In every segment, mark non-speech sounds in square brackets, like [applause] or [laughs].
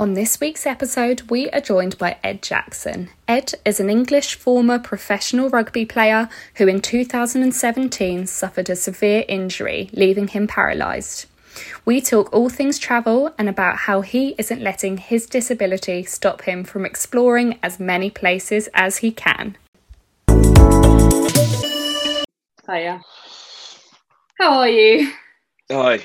On this week's episode, we are joined by Ed Jackson. Ed is an English former professional rugby player who in 2017 suffered a severe injury, leaving him paralysed. We talk all things travel and about how he isn't letting his disability stop him from exploring as many places as he can. Hiya. How are you? Hi,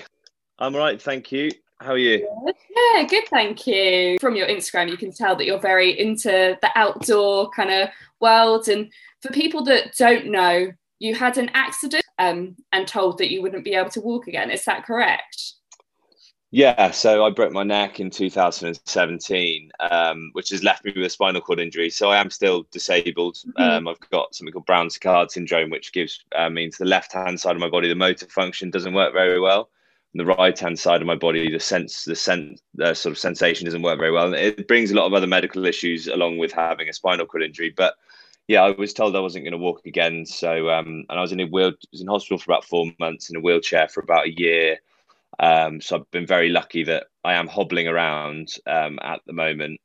I'm right, thank you. How are you? Yeah, good, thank you. From your Instagram, you can tell that you're very into the outdoor kind of world. And for people that don't know, you had an accident um, and told that you wouldn't be able to walk again. Is that correct? Yeah, so I broke my neck in 2017, um, which has left me with a spinal cord injury. So I am still disabled. Mm-hmm. Um, I've got something called Brown Séquard syndrome, which gives uh, means the left hand side of my body, the motor function doesn't work very well the right hand side of my body, the sense, the sense, the sort of sensation doesn't work very well. And it brings a lot of other medical issues along with having a spinal cord injury. But yeah, I was told I wasn't going to walk again. So, um, and I was in a wheel, was in hospital for about four months in a wheelchair for about a year. Um, so I've been very lucky that I am hobbling around um, at the moment.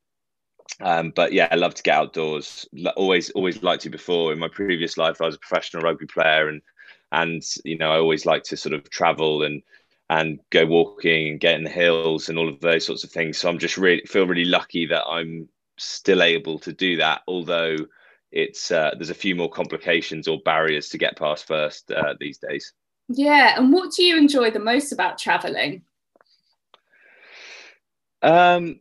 Um, but yeah, I love to get outdoors. Always, always liked to before. In my previous life, I was a professional rugby player, and and you know, I always like to sort of travel and and go walking and get in the hills and all of those sorts of things. So I'm just really feel really lucky that I'm still able to do that, although it's uh, there's a few more complications or barriers to get past first uh, these days. Yeah, and what do you enjoy the most about traveling? Um,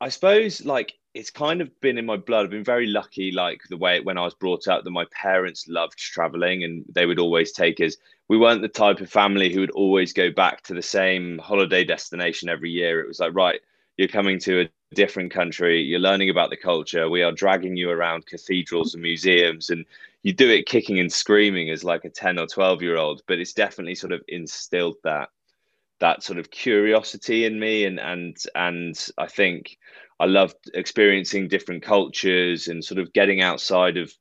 I suppose like it's kind of been in my blood. I've been very lucky, like the way when I was brought up, that my parents loved traveling and they would always take us. We weren't the type of family who would always go back to the same holiday destination every year. It was like, right, you're coming to a different country, you're learning about the culture. We are dragging you around cathedrals and museums, and you do it kicking and screaming as like a 10 or 12 year old. But it's definitely sort of instilled that that sort of curiosity in me and and and I think I loved experiencing different cultures and sort of getting outside of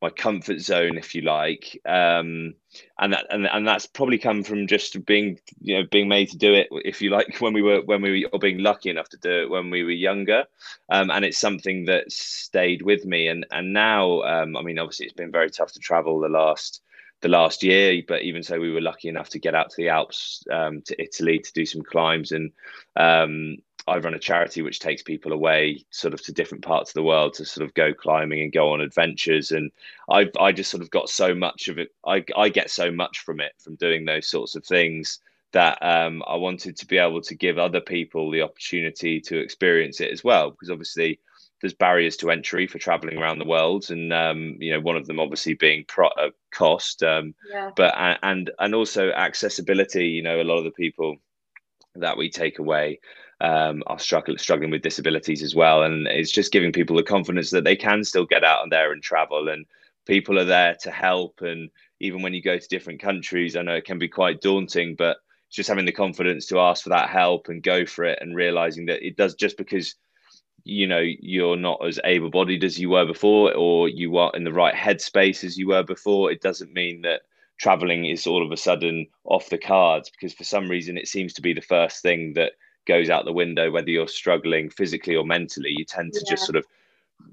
my comfort zone, if you like. Um, and that and, and that's probably come from just being you know being made to do it, if you like, [laughs] when we were when we were or being lucky enough to do it when we were younger. Um, and it's something that stayed with me. And and now, um, I mean, obviously, it's been very tough to travel the last the last year, but even so, we were lucky enough to get out to the Alps, um, to Italy, to do some climbs, and um, I run a charity which takes people away sort of to different parts of the world to sort of go climbing and go on adventures. And I I just sort of got so much of it. I I get so much from it from doing those sorts of things that um, I wanted to be able to give other people the opportunity to experience it as well. Because obviously there's barriers to entry for traveling around the world, and um, you know one of them obviously being pro- uh, cost, um, yeah. but and and also accessibility. You know, a lot of the people that we take away um, are struggling struggling with disabilities as well, and it's just giving people the confidence that they can still get out and there and travel, and people are there to help. And even when you go to different countries, I know it can be quite daunting, but just having the confidence to ask for that help and go for it, and realizing that it does just because you know you're not as able-bodied as you were before, or you are in the right headspace as you were before, it doesn't mean that traveling is all of a sudden off the cards. Because for some reason it seems to be the first thing that goes out the window, whether you're struggling physically or mentally, you tend to yeah. just sort of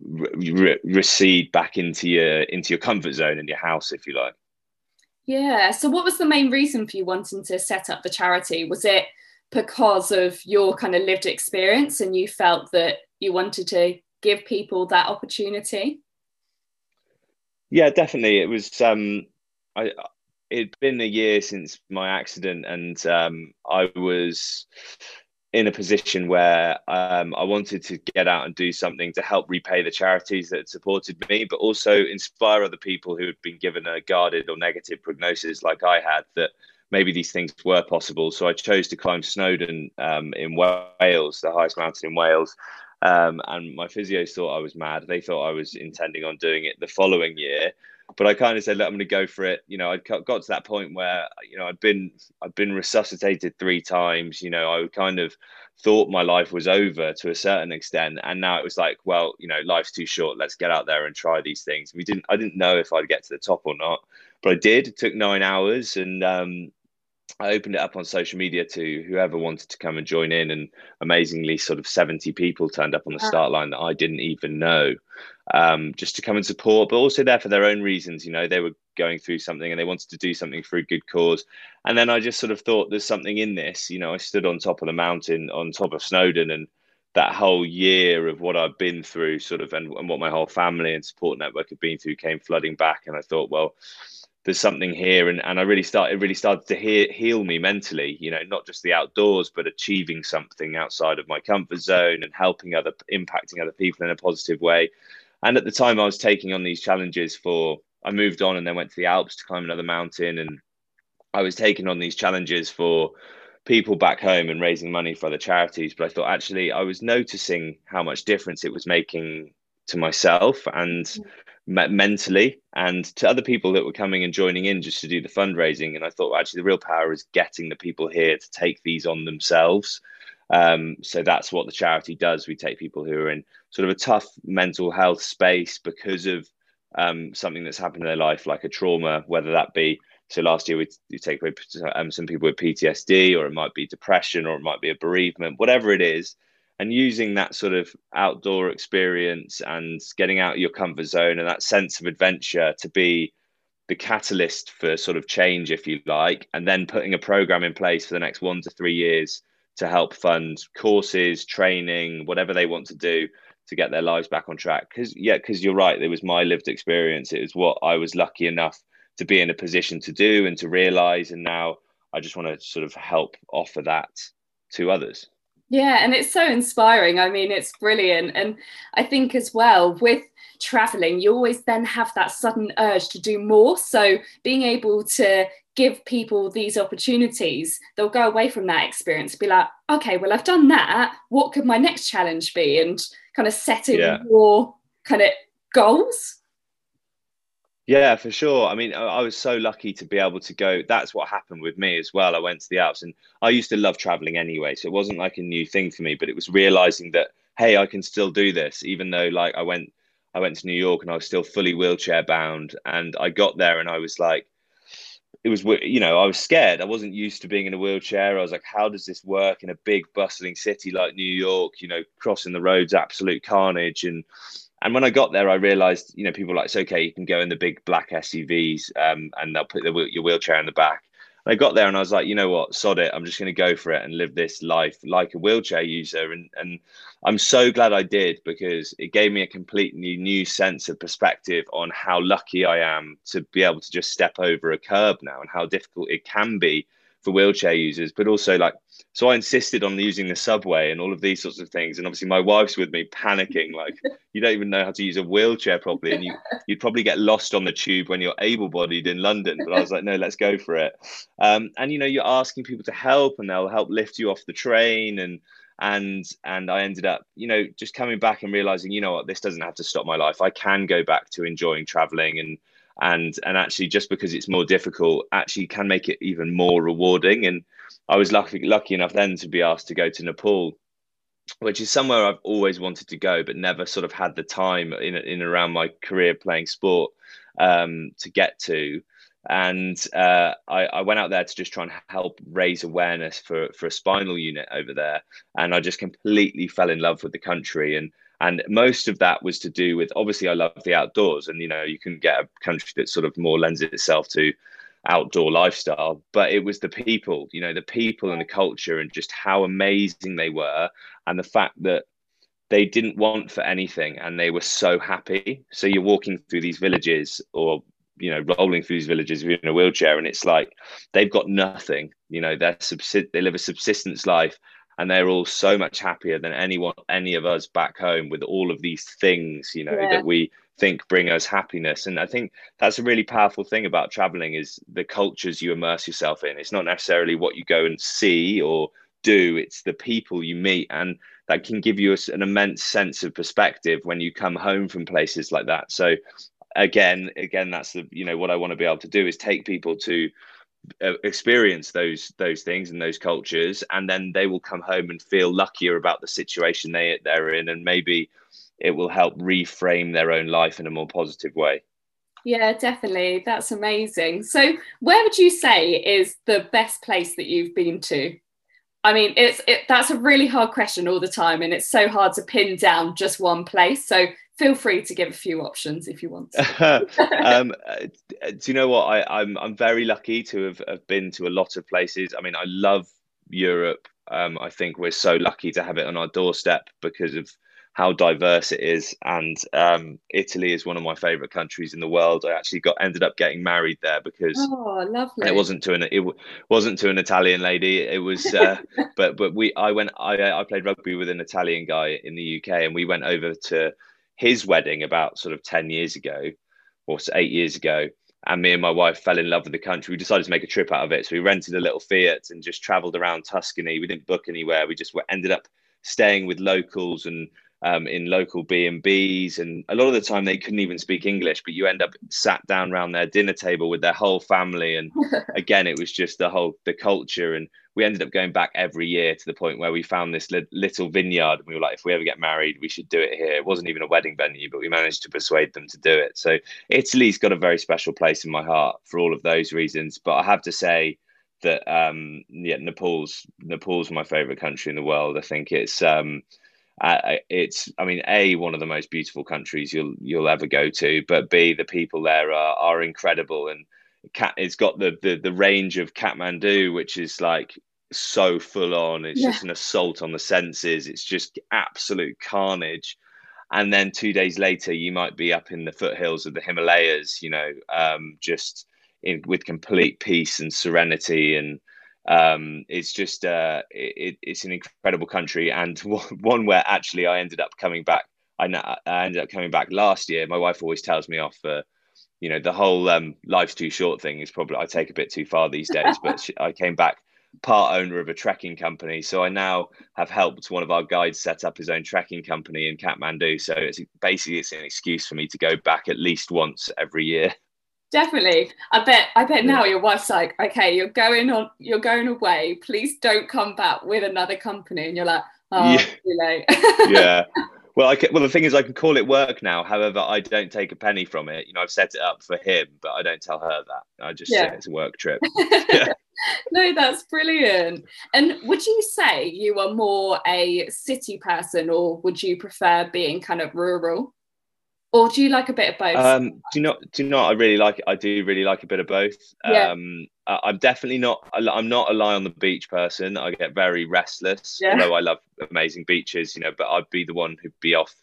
re- re- recede back into your into your comfort zone in your house, if you like. Yeah. So, what was the main reason for you wanting to set up the charity? Was it because of your kind of lived experience, and you felt that you wanted to give people that opportunity? Yeah, definitely. It was. Um, I it'd been a year since my accident, and um, I was in a position where um, I wanted to get out and do something to help repay the charities that supported me, but also inspire other people who had been given a guarded or negative prognosis, like I had, that maybe these things were possible. So I chose to climb Snowdon um, in Wales, the highest mountain in Wales. Um, and my physios thought I was mad. They thought I was intending on doing it the following year but I kind of said, "Look, I'm going to go for it." You know, I got to that point where you know I'd been I'd been resuscitated three times. You know, I kind of thought my life was over to a certain extent, and now it was like, well, you know, life's too short. Let's get out there and try these things. We didn't. I didn't know if I'd get to the top or not, but I did. It took nine hours, and um, I opened it up on social media to whoever wanted to come and join in, and amazingly, sort of 70 people turned up on the start line that I didn't even know, um, just to come and support, but also there for their own reasons. You know, they were going through something and they wanted to do something for a good cause. And then I just sort of thought there's something in this. You know, I stood on top of the mountain, on top of Snowdon, and that whole year of what I've been through, sort of, and, and what my whole family and support network have been through came flooding back. And I thought, well, there's something here and, and I really started it really started to heal, heal me mentally you know not just the outdoors but achieving something outside of my comfort zone and helping other impacting other people in a positive way. And at the time I was taking on these challenges for I moved on and then went to the Alps to climb another mountain and I was taking on these challenges for people back home and raising money for other charities. But I thought actually I was noticing how much difference it was making to myself and mm mentally and to other people that were coming and joining in just to do the fundraising. And I thought well, actually the real power is getting the people here to take these on themselves. Um, so that's what the charity does. We take people who are in sort of a tough mental health space because of um, something that's happened in their life, like a trauma, whether that be so last year we, we take away um, some people with PTSD, or it might be depression, or it might be a bereavement, whatever it is and using that sort of outdoor experience and getting out your comfort zone and that sense of adventure to be the catalyst for sort of change if you like and then putting a program in place for the next 1 to 3 years to help fund courses training whatever they want to do to get their lives back on track. Cuz yeah cuz you're right it was my lived experience. It was what I was lucky enough to be in a position to do and to realize and now I just want to sort of help offer that to others yeah, and it's so inspiring. I mean, it's brilliant. And I think as well with traveling, you always then have that sudden urge to do more. So being able to give people these opportunities, they'll go away from that experience, be like, okay, well, I've done that. What could my next challenge be? And kind of setting yeah. more kind of goals. Yeah, for sure. I mean, I was so lucky to be able to go. That's what happened with me as well. I went to the Alps and I used to love traveling anyway. So it wasn't like a new thing for me, but it was realizing that, hey, I can still do this, even though like I went, I went to New York and I was still fully wheelchair bound. And I got there and I was like, it was, you know, I was scared. I wasn't used to being in a wheelchair. I was like, how does this work in a big bustling city like New York, you know, crossing the roads, absolute carnage. And, and when I got there, I realized, you know, people like, it's okay, you can go in the big black SUVs um, and they'll put the, your wheelchair in the back. And I got there and I was like, you know what, sod it. I'm just going to go for it and live this life like a wheelchair user. And, and I'm so glad I did because it gave me a completely new sense of perspective on how lucky I am to be able to just step over a curb now and how difficult it can be for wheelchair users, but also like, so I insisted on using the subway and all of these sorts of things. And obviously, my wife's with me panicking, like, [laughs] you don't even know how to use a wheelchair properly. And you, [laughs] you'd probably get lost on the tube when you're able bodied in London. But I was like, no, let's go for it. Um, and, you know, you're asking people to help and they'll help lift you off the train. And, and and I ended up, you know, just coming back and realizing, you know what, this doesn't have to stop my life. I can go back to enjoying traveling and and and actually just because it's more difficult actually can make it even more rewarding. And i was lucky lucky enough then to be asked to go to nepal which is somewhere i've always wanted to go but never sort of had the time in in around my career playing sport um, to get to. And uh, I, I, went out there to just try and help raise awareness for for a spinal unit over there. And i just completely fell in love with the country. And and most of that was to do with obviously i love the outdoors and you know you can get a country that sort of more lends itself to outdoor lifestyle but it was the people you know the people and the culture and just how amazing they were and the fact that they didn't want for anything and they were so happy. So you're walking through these villages or you know rolling through these villages in a wheelchair and it's like they've got nothing. You know they're subsist- they live a subsistence life and they're all so much happier than anyone any of us back home with all of these things you know yeah. that we think bring us happiness. And i think that's a really powerful thing about traveling is the cultures you immerse yourself in. It's not necessarily what you go and see or do it's the people you meet. And that can give you an immense sense of perspective when you come home from places like that. So again again that's the you know what i want to be able to do is take people to Uh, experience those those things and those cultures and then they will come home and feel luckier about the situation they they're in and maybe it will help reframe their own life in a more positive way Yeah, definitely. That's amazing. So, where would you say is the best place that you've been to? I mean, it's it, that's a really hard question all the time, and it's so hard to pin down just one place. So, feel free to give a few options if you want. [laughs] um, do you know what? I, I'm I'm very lucky to have, have been to a lot of places. I mean, I love Europe. Um, I think we're so lucky to have it on our doorstep because of how diverse it is. And um, Italy is one of my favorite countries in the world. I actually got ended up getting married there because oh, it wasn't to an it wasn't to an Italian lady. It was, uh, [laughs] but but we I went I I played rugby with an Italian guy in the UK, and we went over to his wedding about sort of ten years ago, or eight years ago. And me and my wife fell in love with the country. We decided to make a trip out of it. So we rented a little Fiat and just traveled around Tuscany. We didn't book anywhere. We just ended up staying with locals and um, in local B and B's, and a lot of the time they couldn't even speak English, but you end up sat down around their dinner table with their whole family, and [laughs] again, it was just the whole the culture, and we ended up going back every year to the point where we found this li- little vineyard, and we were like, if we ever get married, we should do it here. It wasn't even a wedding venue, but we managed to persuade them to do it. So Italy's got a very special place in my heart for all of those reasons, but I have to say that um yeah nepal's nepal's my favorite country in the world i think it's um uh, it's I mean a one of the most beautiful countries you'll you'll ever go to, but b the people there are are incredible and cat it's got the the the range of Kathmandu which is like so full on. It's yeah. just an assault on the senses. It's just absolute carnage. And then two days later, you might be up in the foothills of the Himalayas, you know, um, just in with complete peace and serenity and um, it's just uh, it, it's an incredible country and [laughs] one where actually I ended up coming back. I, I ended up coming back last year. My wife always tells me off for, you know, the whole um, life's too short thing is probably I take a bit too far these days. but she, I came back part owner of a trekking company, so I now have helped one of our guides set up his own trekking company in Kathmandu. So it's basically it's an excuse for me to go back at least once every year. Definitely. I bet I bet now your wife's like, okay, you're going on you're going away. Please don't come back with another company. And you're like, oh yeah. too late. [laughs] yeah. [laughs] Well, I can, well, the thing is, I can call it work now. However, I don't take a penny from it. You know, I've set it up for him, but I don't tell her that. I just yeah. say it's a work trip. yeah. [laughs] no, that's brilliant. And would you say you are more a city person, or would you prefer being kind of rural? Or do you like a bit of both? Um, do you not? Do you not? I really like. I do really like a bit of both. Yeah. Um, I, am definitely not. I'm not a lie on the beach person. I get very restless. Yeah. Although I love amazing beaches, you know, but I'd be the one who'd be off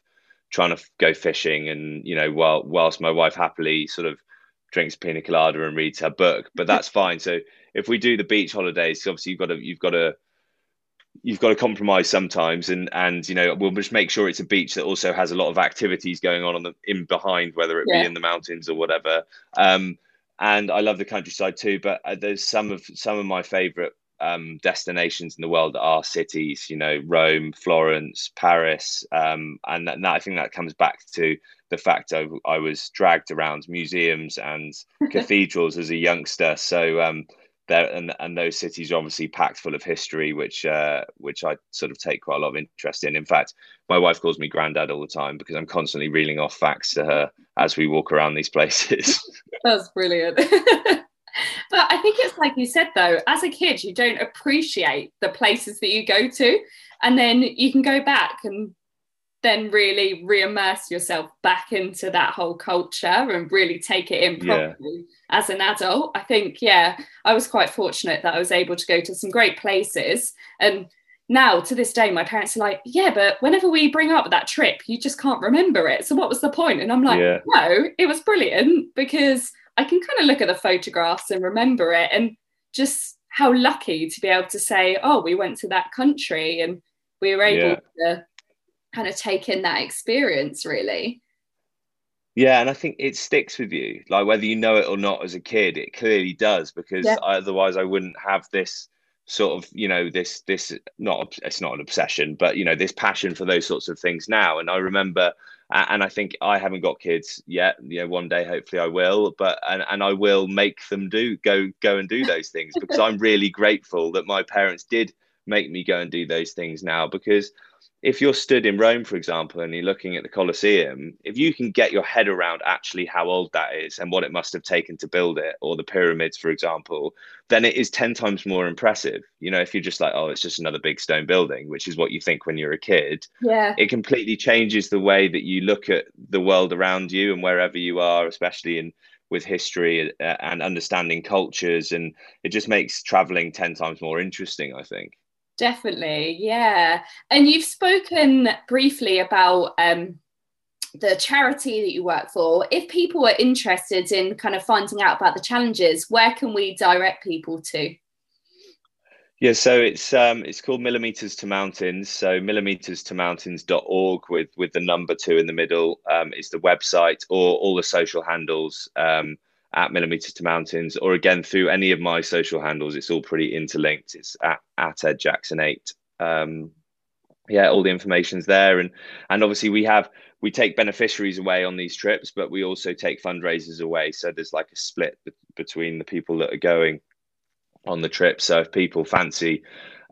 trying to go fishing, and you know, while whilst my wife happily sort of drinks pina colada and reads her book. But that's fine. So if we do the beach holidays, obviously you've got to you've got to you've got to compromise sometimes and and you know we'll just make sure it's a beach that also has a lot of activities going on on the in behind whether it yeah. be in the mountains or whatever um, and i love the countryside too but uh, there's some of some of my favorite um, destinations in the world that are cities you know rome florence paris um, and, that, and that, i think that comes back to the fact I, I was dragged around museums and [laughs] cathedrals as a youngster so um, there and and those cities are obviously packed full of history, which uh, which I sort of take quite a lot of interest in. In fact, my wife calls me granddad all the time because I'm constantly reeling off facts to her as we walk around these places. [laughs] That's brilliant. [laughs] but I think it's like you said though, as a kid, you don't appreciate the places that you go to, and then you can go back and then really re-immerse yourself back into that whole culture and really take it in properly yeah. as an adult i think yeah i was quite fortunate that i was able to go to some great places and now to this day my parents are like yeah but whenever we bring up that trip you just can't remember it so what was the point? and i'm like yeah. no it was brilliant because i can kind of look at the photographs and remember it and just how lucky to be able to say oh we went to that country and we were able yeah. to kind of take in that experience really yeah and i think it sticks with you like whether you know it or not as a kid it clearly does because yeah. otherwise i wouldn't have this sort of you know this this not it's not an obsession but you know this passion for those sorts of things now and i remember and i think i haven't got kids yet you know one day hopefully i will but and, and i will make them do go go and do those things because [laughs] i'm really grateful that my parents did make me go and do those things now because if you're stood in Rome, for example, and you're looking at the Colosseum, if you can get your head around actually how old that is and what it must have taken to build it, or the pyramids, for example, then it is 10 times more impressive. You know, if you're just like, oh, it's just another big stone building, which is what you think when you're a kid, yeah, it completely changes the way that you look at the world around you and wherever you are, especially in with history uh, and understanding cultures. And it just makes traveling 10 times more interesting, I think. Definitely, yeah. And you've spoken briefly about um, the charity that you work for. If people are interested in kind of finding out about the challenges, where can we direct people to? Yeah, so it's um, it's called Millimeters to Mountains. So millimeters to mountains.org with with the number two in the middle um, is the website or all the social handles. Um, at Millimeters to Mountains, or again through any of my social handles. It's all pretty interlinked. It's at, at Ed Jackson eight. Um, yeah, all the information's there, and and obviously we have we take beneficiaries away on these trips, but we also take fundraisers away. So there's like a split between the people that are going on the trip. So if people fancy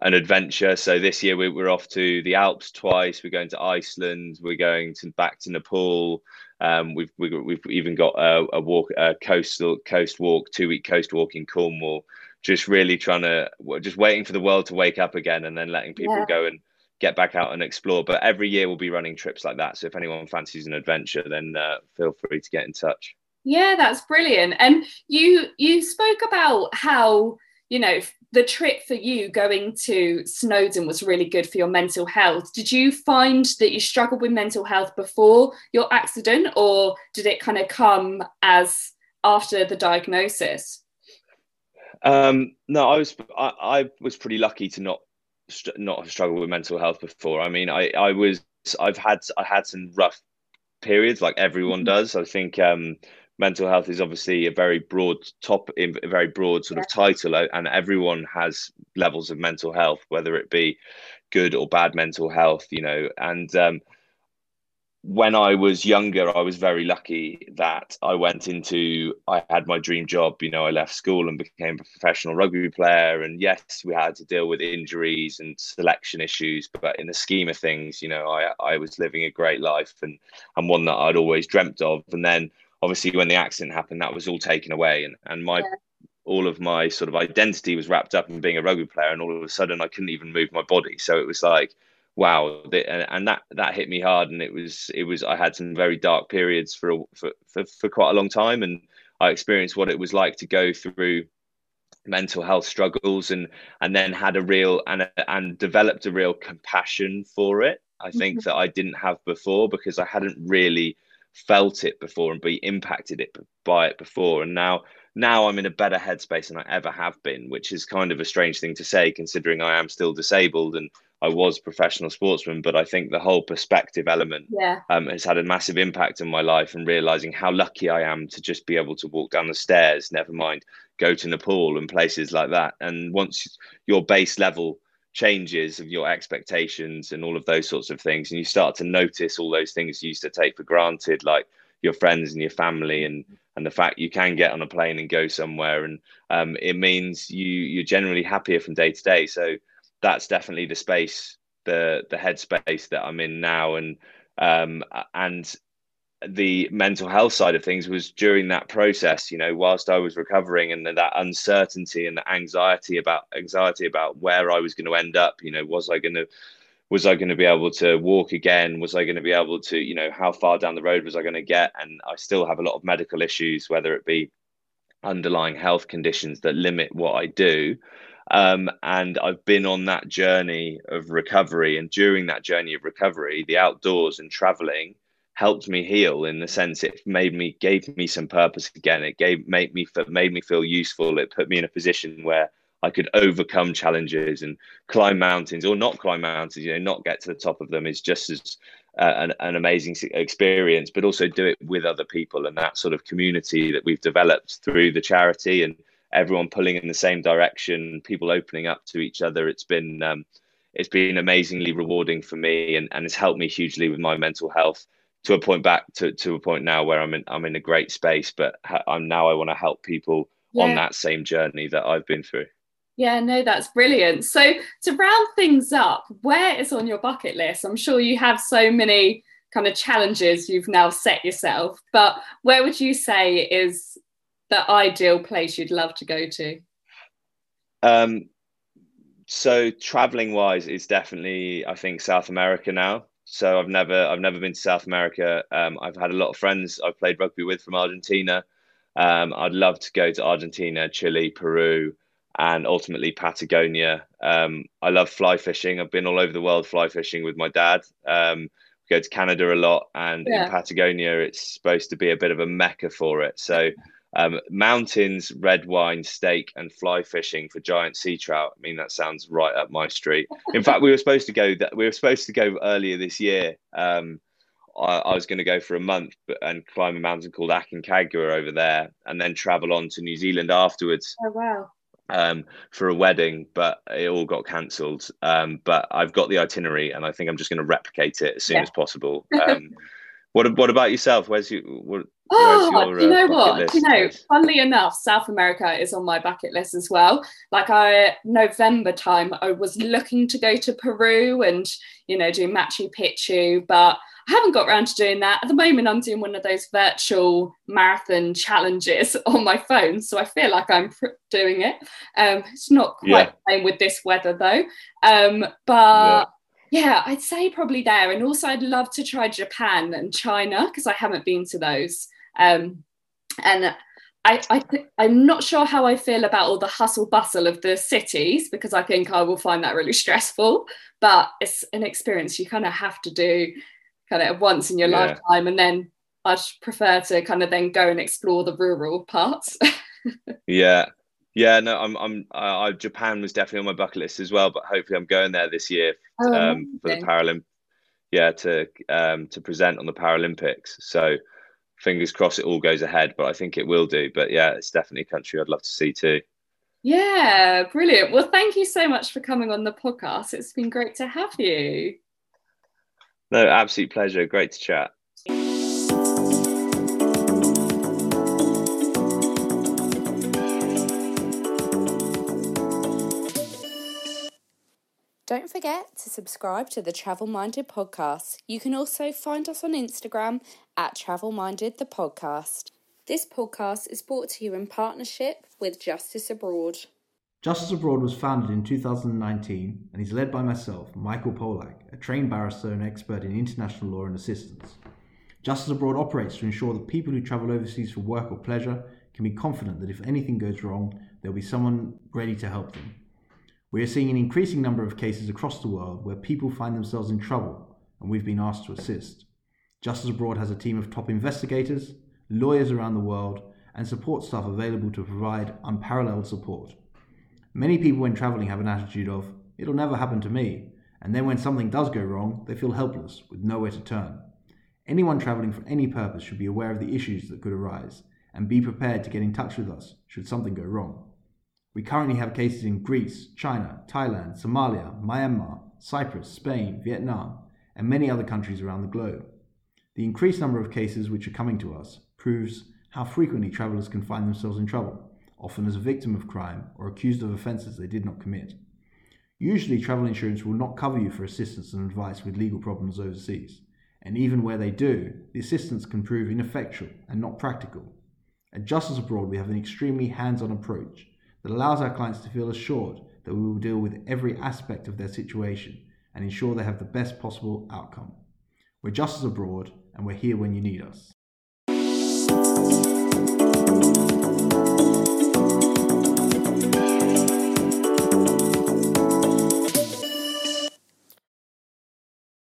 an adventure, so this year we, we're off to the Alps twice. We're going to Iceland. We're going to back to Nepal. Um, we've, we've, we've even got a, a walk, a coastal coast walk, two week coast walk in Cornwall. Just really trying to, just waiting for the world to wake up again, and then letting people yeah. go and get back out and explore. But every year we'll be running trips like that. So if anyone fancies an adventure, then uh, feel free to get in touch. Yeah, that's brilliant. And you you spoke about how you know the trip for you going to Snowdon was really good for your mental health. Did you find that you struggled with mental health before your accident, or did it kind of come as after the diagnosis? Um, no, I was I, I, was pretty lucky to not not struggle with mental health before. I mean, I I was I've had I had some rough periods like everyone mm-hmm. does. I think um, mental health is obviously a very broad top in a very broad sort yeah. of title uh, and everyone has levels of mental health whether it be good or bad mental health you know and um, when I was younger, I was very lucky that I went into, I had my dream job. You know, I left school and became a professional rugby player. And yes, we had to deal with injuries and selection issues, but in the scheme of things, you know, I, I was living a great life and, and one that I'd always dreamt of. And then obviously when the accident happened, that was all taken away, and and my yeah. all of my sort of identity was wrapped up in being a rugby player, and all of a sudden I couldn't even move my body. So it was like, wow, and that that hit me hard, and it was it was I had some very dark periods for for for, for quite a long time, and I experienced what it was like to go through mental health struggles and and then had a real and and developed a real compassion for it i think mm-hmm. that i didn't have before because i hadn't really felt it before and be impacted it by it before and now now i'm in a better headspace than i ever have been which is kind of a strange thing to say considering i am still disabled and i was professional sportsman but i think the whole perspective element yeah. um, has had a massive impact on my life and realizing how lucky i am to just be able to walk down the stairs never mind go to nepal and places like that and once your base level changes of your expectations and all of those sorts of things and you start to notice all those things you used to take for granted like your friends and your family and and the fact you can get on a plane and go somewhere and um, it means you you're generally happier from day to day. So that's definitely the space the the headspace that i'm in now and um, and the mental health side of things was during that process you know whilst i was recovering and that uncertainty and the anxiety about anxiety about where i was going to end up you know was i going to was i going to be able to walk again? Was i going to be able to you know how far down the road was i going to get? And i still have a lot of medical issues whether it be underlying health conditions that limit what i do. Um, and I've been on that journey of recovery. And during that journey of recovery, the outdoors and traveling helped me heal in the sense it made me gave me some purpose again. It gave made me made me feel useful. It put me in a position where I could overcome challenges and climb mountains or not climb mountains you know not get to the top of them. Is just as uh, an, an amazing experience but also do it with other people and that sort of community that we've developed through the charity and everyone pulling in the same direction people opening up to each other. It's been um, it's been amazingly rewarding for me and, and it's helped me hugely with my mental health to a point back to, to a point now where I'm in I'm in a great space, but I'm now I want to help people yeah. on that same journey that I've been through. Yeah, no, that's brilliant. So to round things up, where is on your bucket list? I'm sure you have so many kind of challenges you've now set yourself, but where would you say is the ideal place you'd love to go to? Um, so traveling wise, is definitely I think South America now. So I've never I've never been to South America. Um, I've had a lot of friends I've played rugby with from Argentina. Um, I'd love to go to Argentina, Chile, Peru, and ultimately Patagonia. Um, I love fly fishing. I've been all over the world fly fishing with my dad. Um, go to Canada a lot, and yeah. in Patagonia, it's supposed to be a bit of a mecca for it. So, um, mountains, red wine, steak, and fly fishing for giant sea trout. I mean, that sounds right up my street. In fact, we were supposed to go. That we were supposed to go earlier this year. Um, I, I, was going to go for a month and climb a mountain called Aconcagua over there, and then travel on to New Zealand afterwards. Oh wow! um, for a wedding, but it all got cancelled. Um, but I've got the itinerary, and I think I'm just going to replicate it as soon yeah. as possible. [laughs] What What about yourself? Where's you? What, oh, your, you know uh, what? You know, funnily enough, South America is on my bucket list as well. Like I November time, I was looking to go to Peru and you know do Machu Picchu, but I haven't got around to doing that. At the moment, I'm doing one of those virtual marathon challenges [laughs] on my phone. So I feel like I'm doing it. Um, it's not quite yeah. the same with this weather though. Um, but yeah. Yeah, I'd say probably there. And also, I'd love to try Japan and China because I haven't been to those. Um, and I, I th- I'm not sure how I feel about all the hustle bustle of the cities because I think I will find that really [laughs] stressful. But it's an experience you kind of have to do kind of once in your yeah. lifetime and then I'd prefer to kind of then go and explore the rural parts. [laughs] yeah. Yeah, no, I'm, I'm, uh, Japan was definitely on my bucket list as well, but hopefully I'm going there this year oh, um, for the Paralympics. Yeah, to um, to present on the Paralympics. So fingers crossed it all goes ahead, but I think it will do. But yeah, it's definitely a country I'd love to see too. Yeah, brilliant. Well, thank you so much for coming on the podcast. It's been great to have you. No, absolute pleasure. Great to chat. Don't forget to subscribe to the Travel Minded podcast. You can also find us on Instagram at Travel Minded the podcast. This podcast is brought to you in partnership with Justice Abroad. Justice Abroad was founded in 2019 and is led by myself, Michael Polak, a trained barrister and expert in international law and assistance. Justice Abroad operates to ensure that people who travel overseas for work or pleasure can be confident that if anything goes wrong, there'll be someone ready to help them. We are seeing an increasing number of cases across the world where people find themselves in trouble and we've been asked to assist. Justice Abroad has a team of top investigators, lawyers around the world, and support staff available to provide unparalleled support. Many people, when traveling, have an attitude of, it'll never happen to me, and then when something does go wrong, they feel helpless, with nowhere to turn. Anyone traveling for any purpose should be aware of the issues that could arise, and be prepared to get in touch with us should something go wrong. We currently have cases in Greece, China, Thailand, Somalia, Myanmar, Cyprus, Spain, Vietnam, and many other countries around the globe. The increased number of cases which are coming to us proves how frequently travellers can find themselves in trouble often as a victim of crime or accused of offences they did not commit. Usually, travel insurance will not cover you for assistance and advice with legal problems overseas, and even where they do, the assistance can prove ineffectual and not practical. At Justice Abroad, we have an extremely hands on approach that allows our clients to feel assured that we will deal with every aspect of their situation and ensure they have the best possible outcome. We're Justice Abroad, and we're here when you need us.